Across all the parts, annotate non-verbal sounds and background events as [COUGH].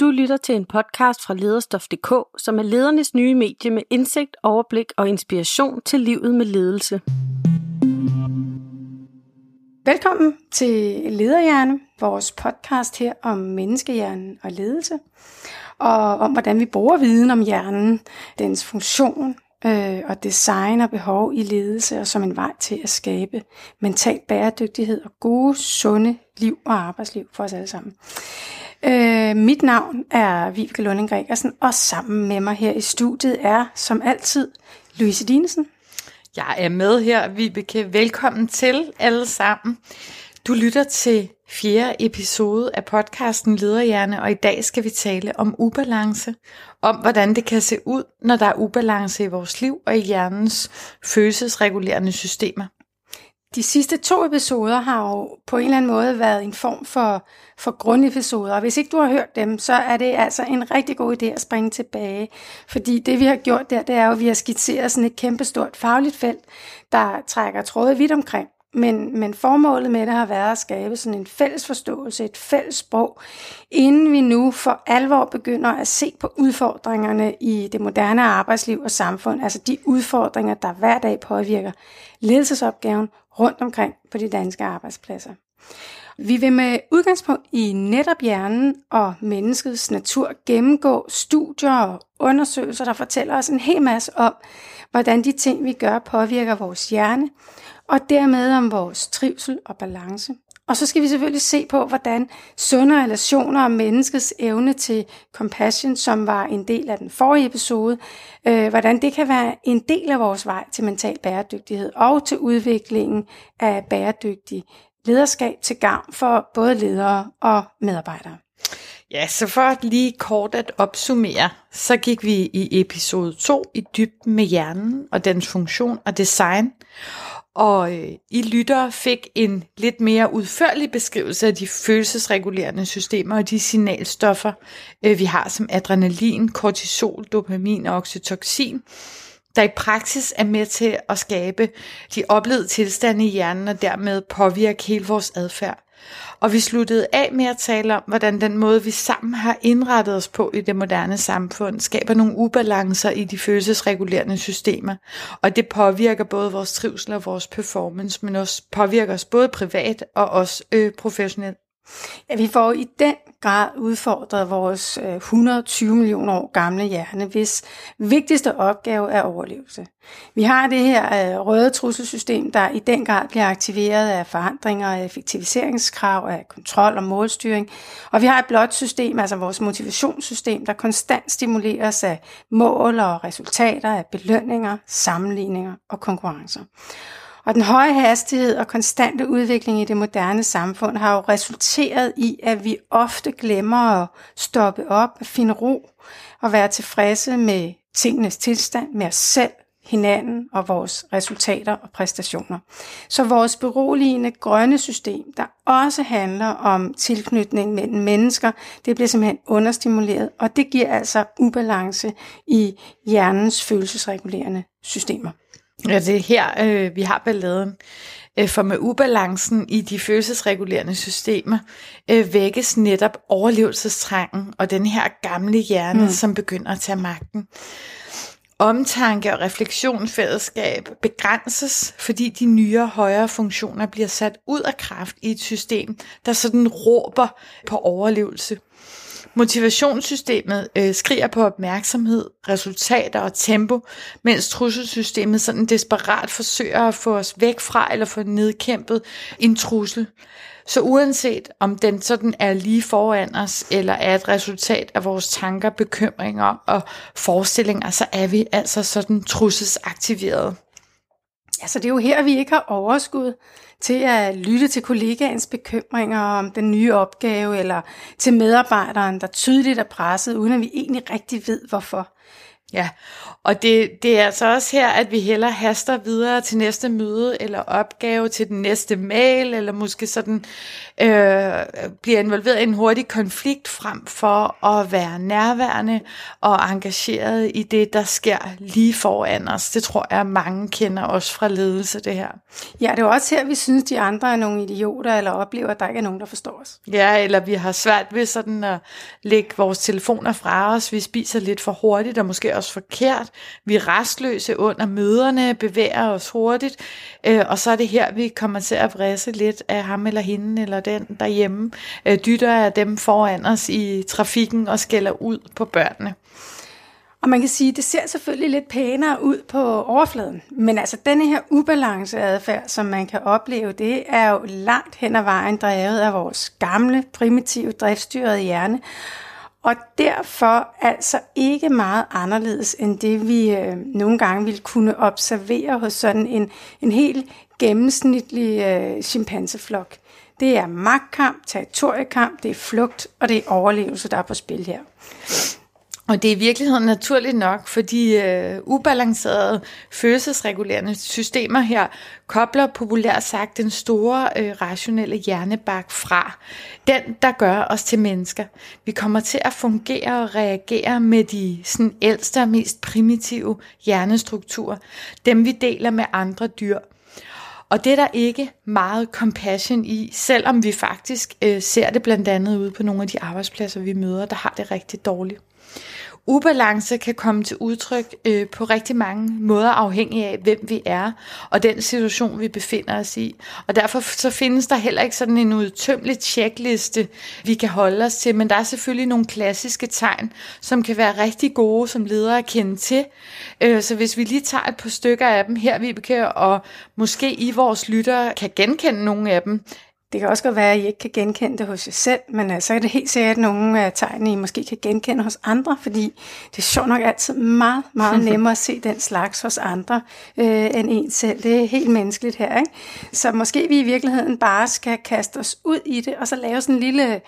Du lytter til en podcast fra lederstof.dk, som er ledernes nye medie med indsigt, overblik og inspiration til livet med ledelse. Velkommen til Lederhjerne, vores podcast her om menneskehjernen og ledelse, og om hvordan vi bruger viden om hjernen, dens funktion øh, og design og behov i ledelse, og som en vej til at skabe mental bæredygtighed og gode, sunde liv og arbejdsliv for os alle sammen. Øh, mit navn er Vibeke Lunding Gregersen, og sammen med mig her i studiet er, som altid, Louise Dinesen. Jeg er med her, Vibeke. Velkommen til alle sammen. Du lytter til fjerde episode af podcasten Lederhjerne, og i dag skal vi tale om ubalance, om hvordan det kan se ud, når der er ubalance i vores liv og i hjernens følelsesregulerende systemer. De sidste to episoder har jo på en eller anden måde været en form for, for grundepisoder, og hvis ikke du har hørt dem, så er det altså en rigtig god idé at springe tilbage. Fordi det vi har gjort der, det er jo, at vi har skitseret sådan et kæmpestort fagligt felt, der trækker tråde vidt omkring. Men, men formålet med det har været at skabe sådan en fælles forståelse, et fælles sprog, inden vi nu for alvor begynder at se på udfordringerne i det moderne arbejdsliv og samfund, altså de udfordringer, der hver dag påvirker ledelsesopgaven rundt omkring på de danske arbejdspladser. Vi vil med udgangspunkt i netop hjernen og menneskets natur gennemgå studier og undersøgelser, der fortæller os en hel masse om, hvordan de ting, vi gør, påvirker vores hjerne, og dermed om vores trivsel og balance. Og så skal vi selvfølgelig se på, hvordan sunde relationer og menneskets evne til compassion, som var en del af den forrige episode, øh, hvordan det kan være en del af vores vej til mental bæredygtighed og til udviklingen af bæredygtig lederskab til gavn for både ledere og medarbejdere. Ja, så for lige kort at opsummere, så gik vi i episode 2 i dybden med hjernen og dens funktion og design. Og øh, I lyttere fik en lidt mere udførlig beskrivelse af de følelsesregulerende systemer og de signalstoffer, øh, vi har som adrenalin, kortisol, dopamin og oxytocin, der i praksis er med til at skabe de oplevede tilstande i hjernen og dermed påvirke hele vores adfærd. Og vi sluttede af med at tale om, hvordan den måde, vi sammen har indrettet os på i det moderne samfund, skaber nogle ubalancer i de følelsesregulerende systemer. Og det påvirker både vores trivsel og vores performance, men også påvirker os både privat og også øh, professionelt. Ja, vi får i den grad udfordret vores øh, 120 millioner år gamle hjerne, hvis vigtigste opgave er overlevelse. Vi har det her øh, røde trusselsystem, der i den grad bliver aktiveret af forandringer, af effektiviseringskrav, af kontrol og målstyring. Og vi har et blåt system, altså vores motivationssystem, der konstant stimuleres af mål og resultater, af belønninger, sammenligninger og konkurrencer. Og den høje hastighed og konstante udvikling i det moderne samfund har jo resulteret i, at vi ofte glemmer at stoppe op, at finde ro og være tilfredse med tingenes tilstand, med os selv, hinanden og vores resultater og præstationer. Så vores beroligende grønne system, der også handler om tilknytning mellem mennesker, det bliver simpelthen understimuleret, og det giver altså ubalance i hjernens følelsesregulerende systemer. Ja, det er her, øh, vi har balladen. Øh, for med ubalancen i de følelsesregulerende systemer øh, vækkes netop overlevelsestrangen og den her gamle hjerne, mm. som begynder at tage magten. Omtanke og refleksionsfællesskab begrænses, fordi de nyere højere funktioner bliver sat ud af kraft i et system, der sådan råber på overlevelse. Motivationssystemet øh, skriger på opmærksomhed, resultater og tempo, mens trusselsystemet sådan desperat forsøger at få os væk fra eller få nedkæmpet en trussel. Så uanset om den sådan er lige foran os, eller er et resultat af vores tanker, bekymringer og forestillinger, så er vi altså sådan trusselsaktiveret. Altså så det er jo her, vi ikke har overskud til at lytte til kollegaens bekymringer om den nye opgave, eller til medarbejderen, der tydeligt er presset, uden at vi egentlig rigtig ved hvorfor. Ja, og det, det er altså også her, at vi heller haster videre til næste møde, eller opgave til den næste mail, eller måske sådan øh, bliver involveret i en hurtig konflikt frem for at være nærværende og engageret i det, der sker lige foran os. Det tror jeg, mange kender også fra ledelse, det her. Ja, det er også her, vi synes, de andre er nogle idioter, eller oplever, at der ikke er nogen, der forstår os. Ja, eller vi har svært ved sådan at lægge vores telefoner fra os. Vi spiser lidt for hurtigt, og måske os forkert. Vi er restløse under møderne, bevæger os hurtigt, øh, og så er det her, vi kommer til at vrisse lidt af ham eller hende, eller den derhjemme. Øh, dytter af dem foran os i trafikken og skælder ud på børnene. Og man kan sige, at det ser selvfølgelig lidt pænere ud på overfladen. Men altså denne her ubalanceadfærd, som man kan opleve, det er jo langt hen ad vejen drevet af vores gamle, primitive, driftstyrede hjerne. Og derfor altså ikke meget anderledes end det, vi øh, nogle gange ville kunne observere hos sådan en, en helt gennemsnitlig øh, chimpanseflok. Det er magtkamp, territoriekamp, det er flugt, og det er overlevelse, der er på spil her. Og det er i virkeligheden naturligt nok, fordi øh, ubalancerede følelsesregulerende systemer her kobler populært sagt den store øh, rationelle hjernebak fra. Den, der gør os til mennesker. Vi kommer til at fungere og reagere med de sådan, ældste og mest primitive hjernestrukturer. Dem vi deler med andre dyr. Og det er der ikke meget compassion i, selvom vi faktisk øh, ser det blandt andet ude på nogle af de arbejdspladser, vi møder, der har det rigtig dårligt. Ubalance kan komme til udtryk øh, på rigtig mange måder afhængig af, hvem vi er og den situation, vi befinder os i. Og derfor så findes der heller ikke sådan en udtømmelig checkliste, vi kan holde os til, men der er selvfølgelig nogle klassiske tegn, som kan være rigtig gode som ledere at kende til. Øh, så hvis vi lige tager et par stykker af dem her, vi kan, og måske i vores lyttere kan genkende nogle af dem, det kan også godt være, at I ikke kan genkende det hos jer selv, men uh, så er det helt sikkert, at nogle af tegnene, I måske kan genkende hos andre, fordi det er sjovt nok altid meget, meget [LAUGHS] nemmere at se den slags hos andre uh, end en selv. Det er helt menneskeligt her. Ikke? Så måske vi i virkeligheden bare skal kaste os ud i det, og så lave sådan en lille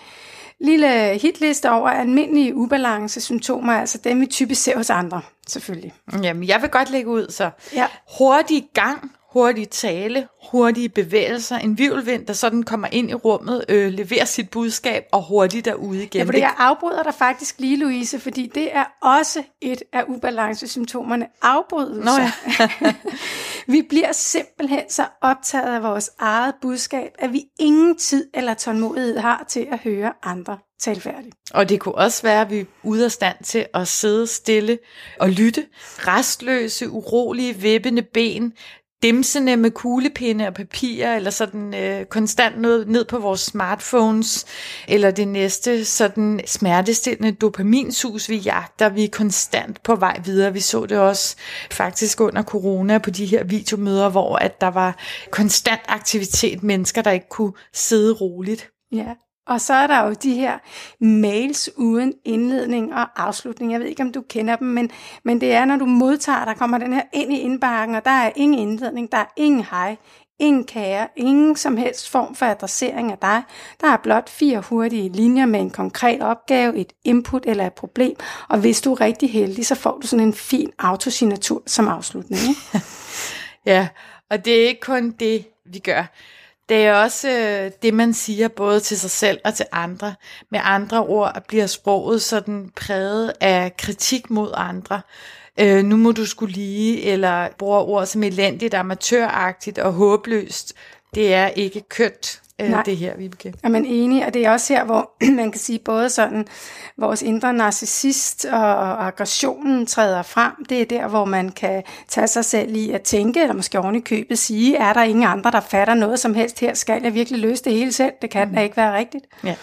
lille hitliste over almindelige ubalance-symptomer, altså dem vi typisk ser hos andre, selvfølgelig. Jamen, jeg vil godt lægge ud, så ja. hurtig gang, hurtig tale, hurtige bevægelser, en virvelvind, der sådan kommer ind i rummet, øh, leverer sit budskab og hurtigt derude igen. Ja, fordi jeg afbryder dig faktisk lige, Louise, fordi det er også et af ubalancesymptomerne, afbrydelser. Nå ja. [LAUGHS] vi bliver simpelthen så optaget af vores eget budskab, at vi ingen tid eller tålmodighed har til at høre andre tale færdigt. Og det kunne også være, at vi er ude af stand til at sidde stille og lytte. Restløse, urolige, vippende ben, dimsende med kuglepinde og papir, eller sådan øh, konstant noget ned på vores smartphones, eller det næste sådan smertestillende dopaminsus, vi jagter. Vi er konstant på vej videre. Vi så det også faktisk under corona på de her videomøder, hvor at der var konstant aktivitet, mennesker, der ikke kunne sidde roligt. Ja, og så er der jo de her mails uden indledning og afslutning. Jeg ved ikke, om du kender dem, men, men det er, når du modtager, der kommer den her ind i indbakken, og der er ingen indledning, der er ingen hej, ingen kære, ingen som helst form for adressering af dig. Der er blot fire hurtige linjer med en konkret opgave, et input eller et problem, og hvis du er rigtig heldig, så får du sådan en fin autosignatur som afslutning. Ikke? [LAUGHS] ja, og det er ikke kun det, vi gør. Det er også øh, det, man siger både til sig selv og til andre. Med andre ord bliver sproget sådan præget af kritik mod andre. Øh, nu må du skulle lige, eller bruger ord som elendigt, amatøragtigt og håbløst. Det er ikke kønt øh, det her, Vibeke. Er man enig? Og det er også her, hvor [CLEARS THROAT] man kan sige både sådan, vores indre narcissist og aggressionen træder frem. Det er der, hvor man kan tage sig selv i at tænke, eller måske oven i købet sige, er der ingen andre, der fatter noget som helst her? Skal jeg virkelig løse det hele selv? Det kan mm. da ikke være rigtigt. Ja.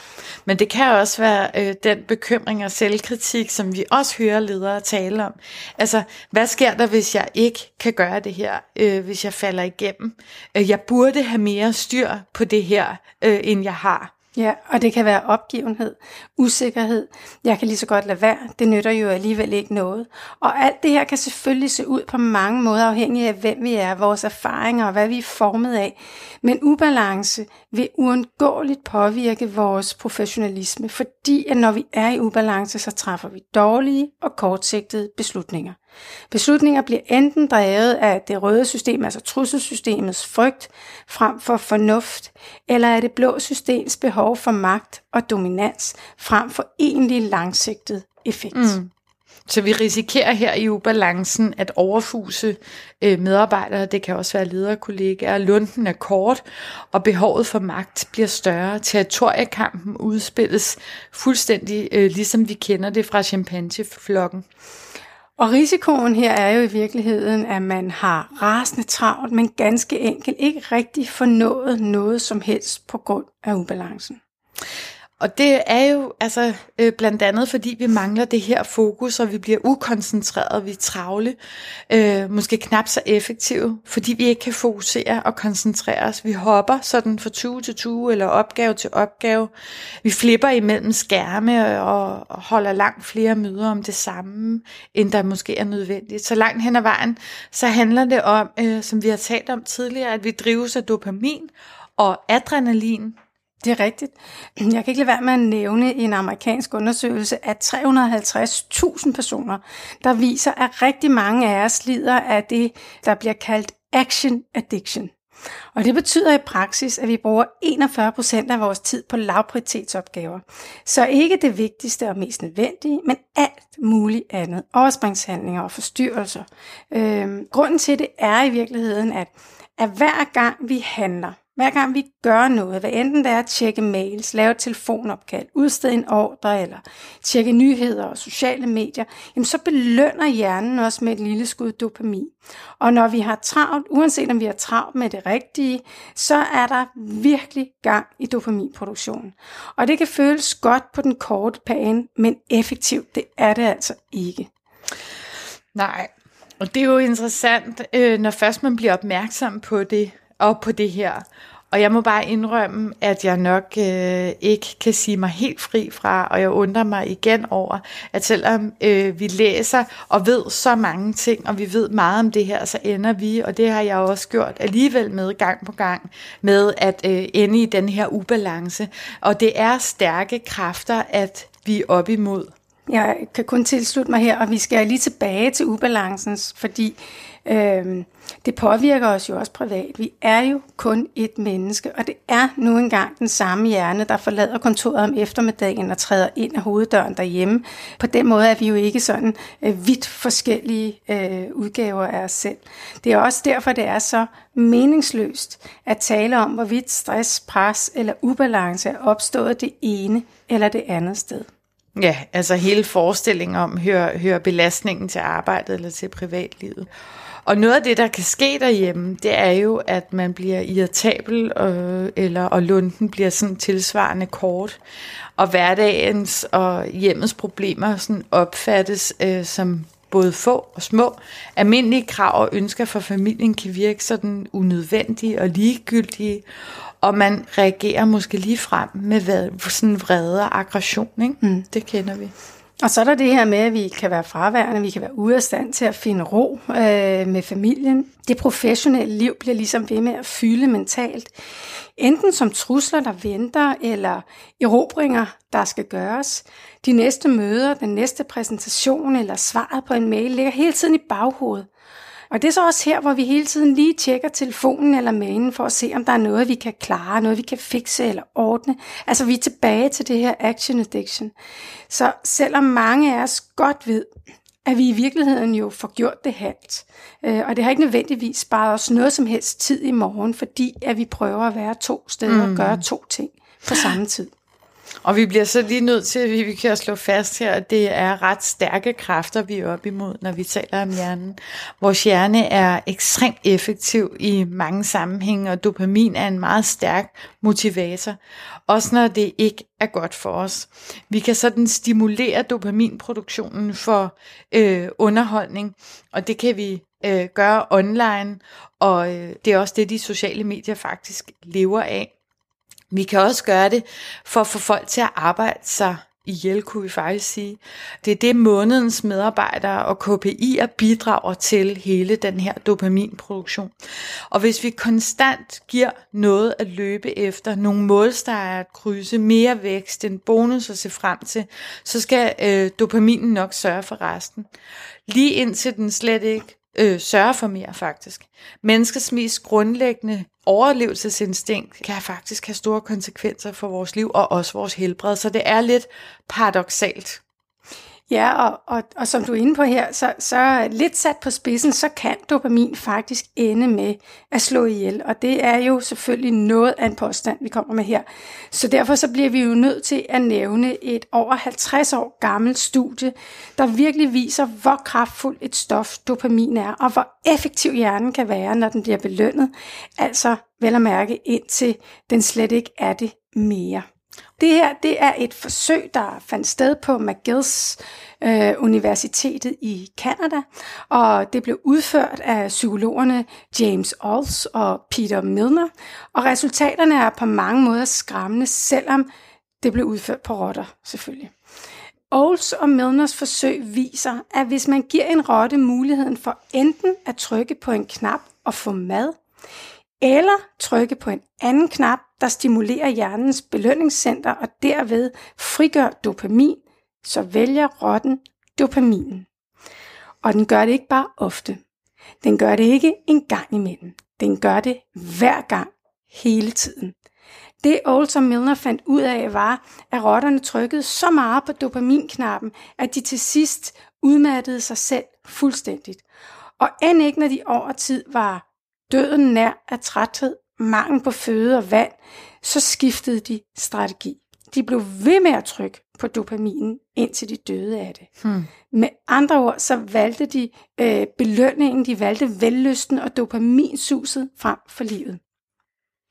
Men det kan også være øh, den bekymring og selvkritik, som vi også hører ledere tale om. Altså, hvad sker der, hvis jeg ikke kan gøre det her, øh, hvis jeg falder igennem? Øh, jeg burde have mere styr på det her, øh, end jeg har. Ja, og det kan være opgivenhed, usikkerhed. Jeg kan lige så godt lade være. Det nytter jo alligevel ikke noget. Og alt det her kan selvfølgelig se ud på mange måder, afhængig af hvem vi er, vores erfaringer og hvad vi er formet af. Men ubalance vil uundgåeligt påvirke vores professionalisme, fordi at når vi er i ubalance, så træffer vi dårlige og kortsigtede beslutninger. Beslutninger bliver enten drevet af det røde system, altså trusselsystemets frygt, frem for fornuft, eller af det blå systems behov for magt og dominans, frem for egentlig langsigtet effekt. Mm. Så vi risikerer her i ubalancen at overfuse øh, medarbejdere, det kan også være lederkollegaer, lunden er kort, og behovet for magt bliver større. Territoriekampen udspilles fuldstændig øh, ligesom vi kender det fra chimpanseflokken. Og risikoen her er jo i virkeligheden, at man har rasende travlt, men ganske enkelt ikke rigtig fornået noget som helst på grund af ubalancen. Og det er jo altså øh, blandt andet, fordi vi mangler det her fokus, og vi bliver ukoncentreret, vi er travle, øh, måske knap så effektive, fordi vi ikke kan fokusere og koncentrere os. Vi hopper sådan fra tue til tue, eller opgave til opgave. Vi flipper imellem skærme og, og holder langt flere møder om det samme, end der måske er nødvendigt. Så langt hen ad vejen, så handler det om, øh, som vi har talt om tidligere, at vi drives af dopamin og adrenalin, det er rigtigt. [CLEARS THROAT] Jeg kan ikke lade være med at nævne en amerikansk undersøgelse af 350.000 personer, der viser, at rigtig mange af os lider af det, der bliver kaldt action addiction. Og det betyder i praksis, at vi bruger 41% af vores tid på lavprioritetsopgaver. Så ikke det vigtigste og mest nødvendige, men alt muligt andet. Overspringshandlinger og forstyrrelser. Øhm, grunden til det er i virkeligheden, at, at hver gang vi handler, hver gang vi gør noget, hvad enten det er at tjekke mails, lave et telefonopkald, udstede en ordre eller tjekke nyheder og sociale medier, jamen så belønner hjernen os med et lille skud dopamin. Og når vi har travlt, uanset om vi har travlt med det rigtige, så er der virkelig gang i dopaminproduktionen. Og det kan føles godt på den korte bane, men effektivt, det er det altså ikke. Nej, og det er jo interessant, øh, når først man bliver opmærksom på det, og på det her. Og jeg må bare indrømme, at jeg nok øh, ikke kan sige mig helt fri fra, og jeg undrer mig igen over, at selvom øh, vi læser og ved så mange ting, og vi ved meget om det her, så ender vi, og det har jeg også gjort alligevel med gang på gang, med at øh, ende i den her ubalance. Og det er stærke kræfter, at vi er op imod. Jeg kan kun tilslutte mig her, og vi skal lige tilbage til ubalancens, fordi øh, det påvirker os jo også privat. Vi er jo kun et menneske, og det er nu engang den samme hjerne, der forlader kontoret om eftermiddagen og træder ind af hoveddøren derhjemme. På den måde er vi jo ikke sådan øh, vidt forskellige øh, udgaver af os selv. Det er også derfor, det er så meningsløst at tale om, hvorvidt stress, pres eller ubalance er opstået det ene eller det andet sted. Ja, altså hele forestillingen om, hører, hører belastningen til arbejdet eller til privatlivet. Og noget af det, der kan ske derhjemme, det er jo, at man bliver irritabel, øh, eller, og lunden bliver sådan tilsvarende kort. Og hverdagens og hjemmets problemer sådan opfattes øh, som både få og små. Almindelige krav og ønsker for familien kan virke sådan unødvendige og ligegyldige, og man reagerer måske lige frem med sådan vrede og aggression. Ikke? Mm. Det kender vi. Og så er der det her med, at vi kan være fraværende, vi kan være ude af stand til at finde ro øh, med familien. Det professionelle liv bliver ligesom ved med at fylde mentalt. Enten som trusler, der venter, eller erobringer, der skal gøres. De næste møder, den næste præsentation eller svaret på en mail ligger hele tiden i baghovedet. Og det er så også her, hvor vi hele tiden lige tjekker telefonen eller mailen for at se, om der er noget, vi kan klare, noget, vi kan fikse eller ordne. Altså vi er tilbage til det her action addiction. Så selvom mange af os godt ved, at vi i virkeligheden jo får gjort det halvt, øh, og det har ikke nødvendigvis sparet os noget som helst tid i morgen, fordi at vi prøver at være to steder mm. og gøre to ting på samme tid. Og vi bliver så lige nødt til, at vi kan slå fast her, at det er ret stærke kræfter, vi er op imod, når vi taler om hjernen. Vores hjerne er ekstremt effektiv i mange sammenhænge, og dopamin er en meget stærk motivator, også når det ikke er godt for os. Vi kan sådan stimulere dopaminproduktionen for øh, underholdning, og det kan vi øh, gøre online, og øh, det er også det, de sociale medier faktisk lever af. Vi kan også gøre det for at få folk til at arbejde sig ihjel, kunne vi faktisk sige. Det er det, månedens medarbejdere og KPI'er bidrager til hele den her dopaminproduktion. Og hvis vi konstant giver noget at løbe efter, nogle målstreger at krydse, mere vækst, en bonus at se frem til, så skal øh, dopaminen nok sørge for resten. Lige indtil den slet ikke øh, sørge for mere faktisk. Menneskets mest grundlæggende overlevelsesinstinkt kan faktisk have store konsekvenser for vores liv og også vores helbred, så det er lidt paradoxalt. Ja, og, og, og som du er inde på her, så, så lidt sat på spidsen, så kan dopamin faktisk ende med at slå ihjel. Og det er jo selvfølgelig noget af en påstand, vi kommer med her. Så derfor så bliver vi jo nødt til at nævne et over 50 år gammelt studie, der virkelig viser, hvor kraftfuldt et stof dopamin er, og hvor effektiv hjernen kan være, når den bliver belønnet. Altså vel at mærke indtil den slet ikke er det mere. Det her det er et forsøg, der fandt sted på McGill's øh, Universitetet i Canada, og det blev udført af psykologerne James Alls og Peter Milner, og resultaterne er på mange måder skræmmende, selvom det blev udført på rotter selvfølgelig. Ols og Milners forsøg viser, at hvis man giver en rotte muligheden for enten at trykke på en knap og få mad, eller trykke på en anden knap, der stimulerer hjernens belønningscenter og derved frigør dopamin, så vælger rotten dopaminen. Og den gør det ikke bare ofte. Den gør det ikke en gang imellem. Den gør det hver gang, hele tiden. Det Olson Milner fandt ud af var, at rotterne trykkede så meget på dopaminknappen, at de til sidst udmattede sig selv fuldstændigt. Og end ikke når de over tid var døden nær af træthed, mangel på føde og vand, så skiftede de strategi. De blev ved med at trykke på dopaminen, indtil de døde af det. Hmm. Med andre ord, så valgte de øh, belønningen, de valgte vellysten og dopaminsuset frem for livet.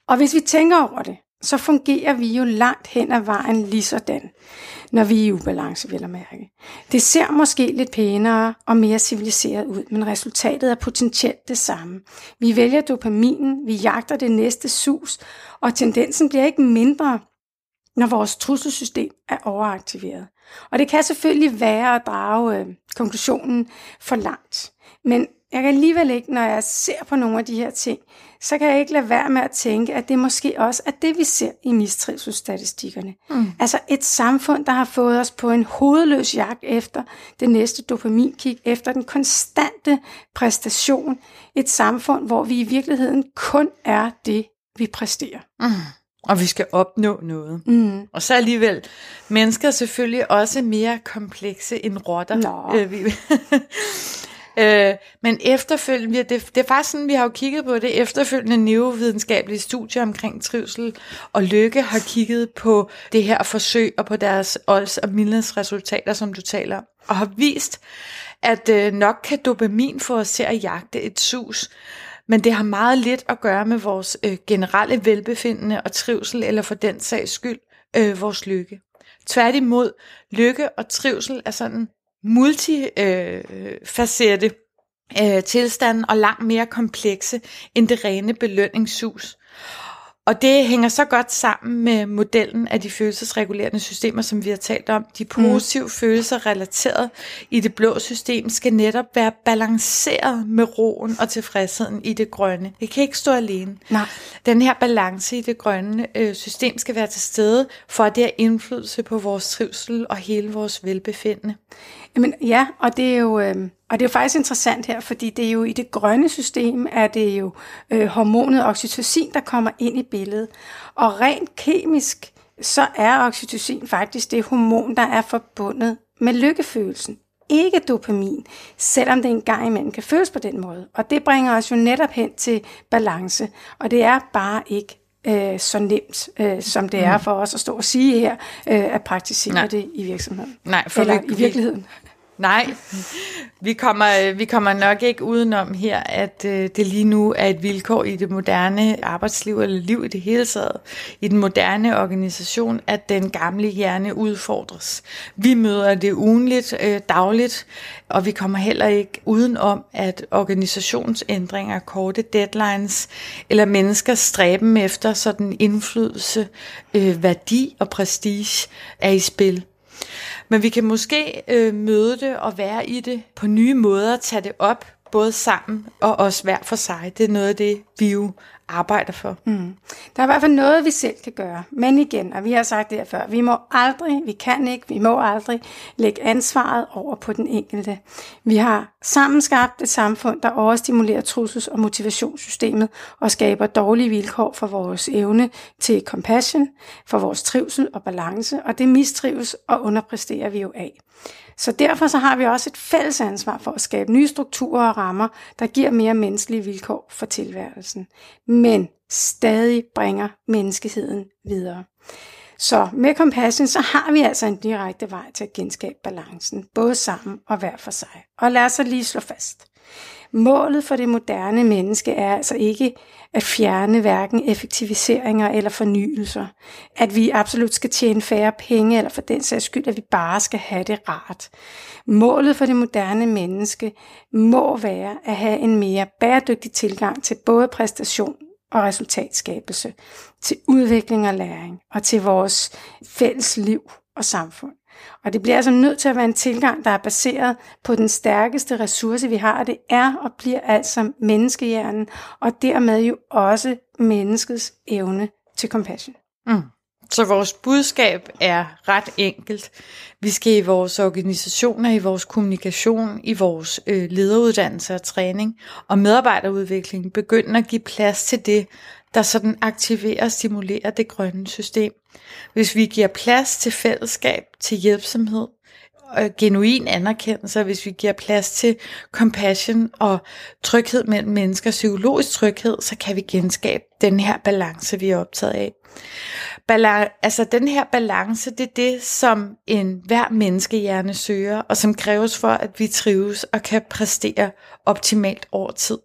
Og hvis vi tænker over det, så fungerer vi jo langt hen ad vejen lige sådan, når vi er i ubalance, vil jeg mærke. Det ser måske lidt pænere og mere civiliseret ud, men resultatet er potentielt det samme. Vi vælger dopaminen, vi jagter det næste sus, og tendensen bliver ikke mindre, når vores trusselsystem er overaktiveret. Og det kan selvfølgelig være at drage øh, konklusionen for langt. Men jeg kan alligevel ikke, når jeg ser på nogle af de her ting, så kan jeg ikke lade være med at tænke, at det måske også er det, vi ser i mistrivselsstatistikkerne. Mm. Altså et samfund, der har fået os på en hovedløs jagt efter det næste dopaminkick, efter den konstante præstation. Et samfund, hvor vi i virkeligheden kun er det, vi præsterer. Mm. Og vi skal opnå noget. Mm. Og så alligevel, mennesker er selvfølgelig også mere komplekse end rotter. Nå. [LAUGHS] Øh, men efterfølgende, det, det er faktisk sådan, vi har jo kigget på det, efterfølgende neurovidenskabelige studier omkring trivsel og lykke har kigget på det her forsøg og på deres olds- og Milnes resultater, som du taler og har vist, at øh, nok kan dopamin få os til at jagte et sus, men det har meget lidt at gøre med vores øh, generelle velbefindende og trivsel, eller for den sags skyld, øh, vores lykke. Tværtimod, lykke og trivsel er sådan multifacette øh, tilstanden og langt mere komplekse end det rene belønningssus. Og det hænger så godt sammen med modellen af de følelsesregulerende systemer, som vi har talt om. De positive mm. følelser relateret i det blå system skal netop være balanceret med roen og tilfredsheden i det grønne. Det kan ikke stå alene. Nej. Den her balance i det grønne øh, system skal være til stede, for at det har indflydelse på vores trivsel og hele vores velbefindende. Jamen ja, og det er jo... Øh og det er jo faktisk interessant her, fordi det er jo i det grønne system, at det jo øh, hormonet oxytocin, der kommer ind i billedet. Og rent kemisk, så er oxytocin faktisk det hormon, der er forbundet med lykkefølelsen. Ikke dopamin, selvom det engang imellem kan føles på den måde. Og det bringer os jo netop hen til balance. Og det er bare ikke øh, så nemt, øh, som det er mm. for os at stå og sige her, øh, at praktisere Nej. det i virksomheden. Nej, for Eller vi, i virkeligheden. Nej, vi kommer, vi kommer nok ikke udenom her, at øh, det lige nu er et vilkår i det moderne arbejdsliv, eller liv i det hele taget, i den moderne organisation, at den gamle hjerne udfordres. Vi møder det ugenligt, øh, dagligt, og vi kommer heller ikke udenom, at organisationsændringer, korte deadlines, eller menneskers stræben efter sådan indflydelse, øh, værdi og prestige er i spil. Men vi kan måske øh, møde det og være i det på nye måder, tage det op, både sammen og også hver for sig. Det er noget af det, vi jo arbejder for. Mm. Der er i hvert fald noget, vi selv kan gøre. Men igen, og vi har sagt det her før, vi må aldrig, vi kan ikke, vi må aldrig lægge ansvaret over på den enkelte. Vi har sammen skabt et samfund, der overstimulerer trussels- og motivationssystemet og skaber dårlige vilkår for vores evne til compassion, for vores trivsel og balance, og det mistrives og underpresterer vi jo af. Så derfor så har vi også et fælles ansvar for at skabe nye strukturer og rammer, der giver mere menneskelige vilkår for tilværelsen, men stadig bringer menneskeheden videre. Så med compassion, så har vi altså en direkte vej til at genskabe balancen, både sammen og hver for sig. Og lad os så lige slå fast. Målet for det moderne menneske er altså ikke at fjerne hverken effektiviseringer eller fornyelser. At vi absolut skal tjene færre penge, eller for den sags skyld, at vi bare skal have det rart. Målet for det moderne menneske må være at have en mere bæredygtig tilgang til både præstation og resultatskabelse, til udvikling og læring, og til vores fælles liv og samfund. Og det bliver altså nødt til at være en tilgang, der er baseret på den stærkeste ressource, vi har, og det er og bliver altså menneskehjernen, og dermed jo også menneskets evne til compassion. Mm. Så vores budskab er ret enkelt. Vi skal i vores organisationer, i vores kommunikation, i vores øh, lederuddannelse og træning og medarbejderudvikling begynde at give plads til det, der sådan aktiverer og stimulerer det grønne system. Hvis vi giver plads til fællesskab, til hjælpsomhed, genuin anerkendelse, hvis vi giver plads til compassion og tryghed mellem mennesker, psykologisk tryghed, så kan vi genskabe den her balance, vi er optaget af. Bala- altså den her balance, det er det, som en hver menneskehjerne søger, og som kræves for, at vi trives og kan præstere optimalt over tid.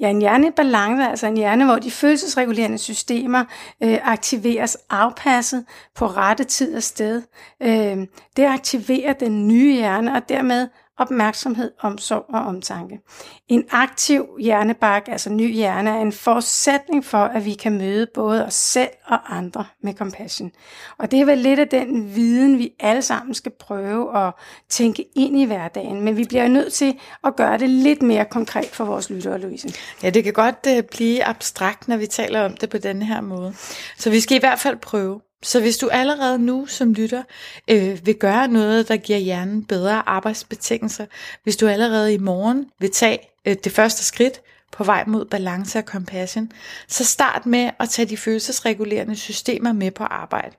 Ja, en hjerne i balance er altså en hjerne, hvor de følelsesregulerende systemer øh, aktiveres afpasset på rette tid og sted. Øh, det aktiverer den nye hjerne, og dermed opmærksomhed, omsorg og omtanke. En aktiv hjernebark, altså ny hjerne, er en forudsætning for, at vi kan møde både os selv og andre med compassion. Og det er vel lidt af den viden, vi alle sammen skal prøve at tænke ind i hverdagen, men vi bliver nødt til at gøre det lidt mere konkret for vores lyttere, Louise. Ja, det kan godt øh, blive abstrakt, når vi taler om det på denne her måde. Så vi skal i hvert fald prøve. Så hvis du allerede nu som lytter øh, vil gøre noget, der giver hjernen bedre arbejdsbetingelser, hvis du allerede i morgen vil tage øh, det første skridt på vej mod balance og compassion, så start med at tage de følelsesregulerende systemer med på arbejde.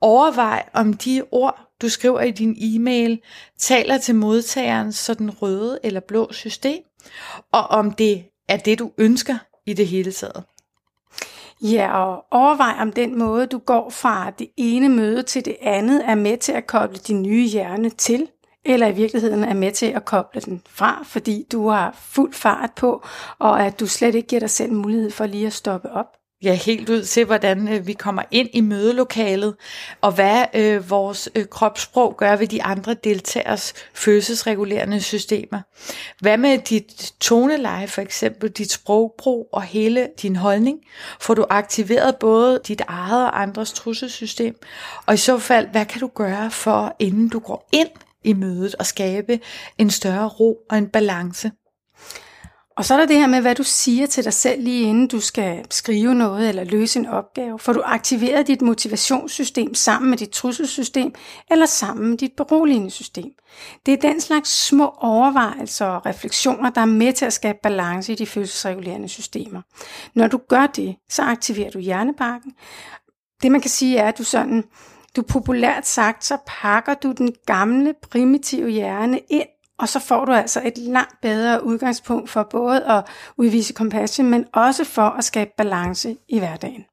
Overvej om de ord, du skriver i din e-mail, taler til modtagerens sådan røde eller blå system, og om det er det, du ønsker i det hele taget. Ja, og overvej om den måde, du går fra det ene møde til det andet, er med til at koble din nye hjerne til, eller i virkeligheden er med til at koble den fra, fordi du har fuld fart på, og at du slet ikke giver dig selv mulighed for lige at stoppe op ja, helt ud til, hvordan øh, vi kommer ind i mødelokalet, og hvad øh, vores øh, kropssprog gør ved de andre deltagers følelsesregulerende systemer. Hvad med dit toneleje for eksempel, dit sprogbrug og hele din holdning? Får du aktiveret både dit eget og andres trusselsystem? Og i så fald, hvad kan du gøre for, inden du går ind i mødet og skabe en større ro og en balance? Og så er der det her med, hvad du siger til dig selv lige inden du skal skrive noget eller løse en opgave. Får du aktiveret dit motivationssystem sammen med dit trusselsystem eller sammen med dit beroligende system. Det er den slags små overvejelser og refleksioner, der er med til at skabe balance i de følelsesregulerende systemer. Når du gør det, så aktiverer du hjernebarken. Det man kan sige er, at du sådan du populært sagt, så pakker du den gamle primitive hjerne ind og så får du altså et langt bedre udgangspunkt for både at udvise compassion, men også for at skabe balance i hverdagen.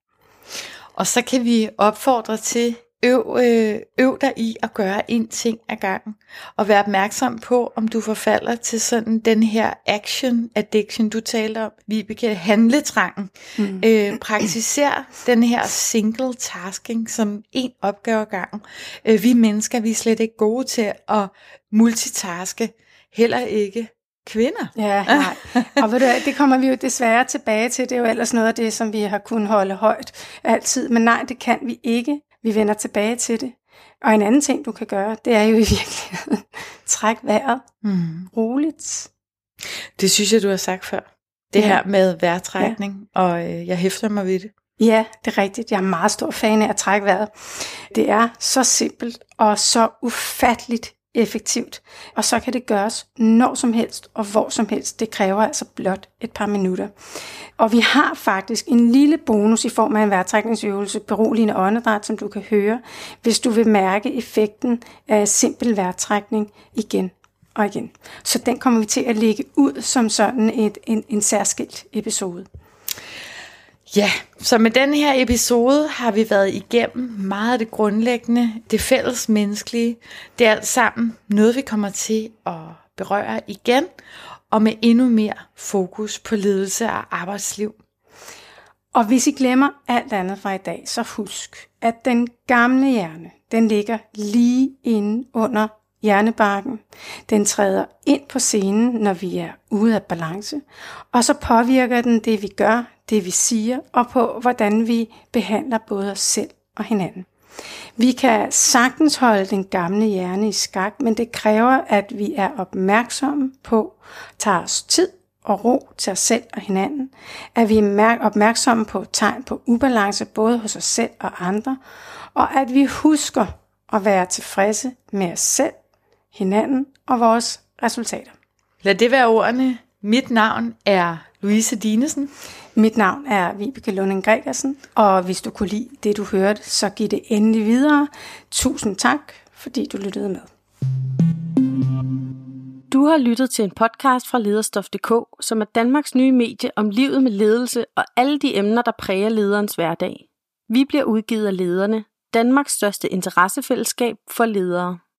Og så kan vi opfordre til øv, øh, øv dig i at gøre en ting ad gangen, og vær opmærksom på, om du forfalder til sådan den her action addiction, du talte om, Vibeke, handletrangen. Mm. Øh, praktiser den her single tasking som en opgave ad gangen. Øh, vi mennesker, vi er slet ikke gode til at multitaske, heller ikke kvinder. Ja, nej. Og ved du, det kommer vi jo desværre tilbage til. Det er jo ellers noget af det, som vi har kunnet holde højt altid. Men nej, det kan vi ikke. Vi vender tilbage til det. Og en anden ting, du kan gøre, det er jo i [LAUGHS] virkeligheden, træk vejret mm. roligt. Det synes jeg, du har sagt før. Det ja. her med vejrtrækning, ja. og øh, jeg hæfter mig ved det. Ja, det er rigtigt. Jeg er meget stor fan af at trække vejret. Det er så simpelt og så ufatteligt effektivt. Og så kan det gøres når som helst og hvor som helst. Det kræver altså blot et par minutter. Og vi har faktisk en lille bonus i form af en vejrtrækningsøvelse, beroligende åndedræt, som du kan høre, hvis du vil mærke effekten af simpel vejrtrækning igen og igen. Så den kommer vi til at lægge ud som sådan et, en, en særskilt episode. Ja, så med den her episode har vi været igennem meget af det grundlæggende, det fælles menneskelige. Det er alt sammen noget, vi kommer til at berøre igen, og med endnu mere fokus på ledelse og arbejdsliv. Og hvis I glemmer alt andet fra i dag, så husk, at den gamle hjerne, den ligger lige inde under hjernebarken. Den træder ind på scenen, når vi er ude af balance, og så påvirker den det, vi gør, det vi siger, og på hvordan vi behandler både os selv og hinanden. Vi kan sagtens holde den gamle hjerne i skak, men det kræver, at vi er opmærksomme på, tager os tid og ro til os selv og hinanden, at vi er opmærksomme på tegn på ubalance både hos os selv og andre, og at vi husker at være tilfredse med os selv, hinanden og vores resultater. Lad det være ordene. Mit navn er Louise Dinesen. Mit navn er Vibeke Lunding Gregersen, og hvis du kunne lide det, du hørte, så giv det endelig videre. Tusind tak, fordi du lyttede med. Du har lyttet til en podcast fra Lederstof.dk, som er Danmarks nye medie om livet med ledelse og alle de emner, der præger lederens hverdag. Vi bliver udgivet af lederne, Danmarks største interessefællesskab for ledere.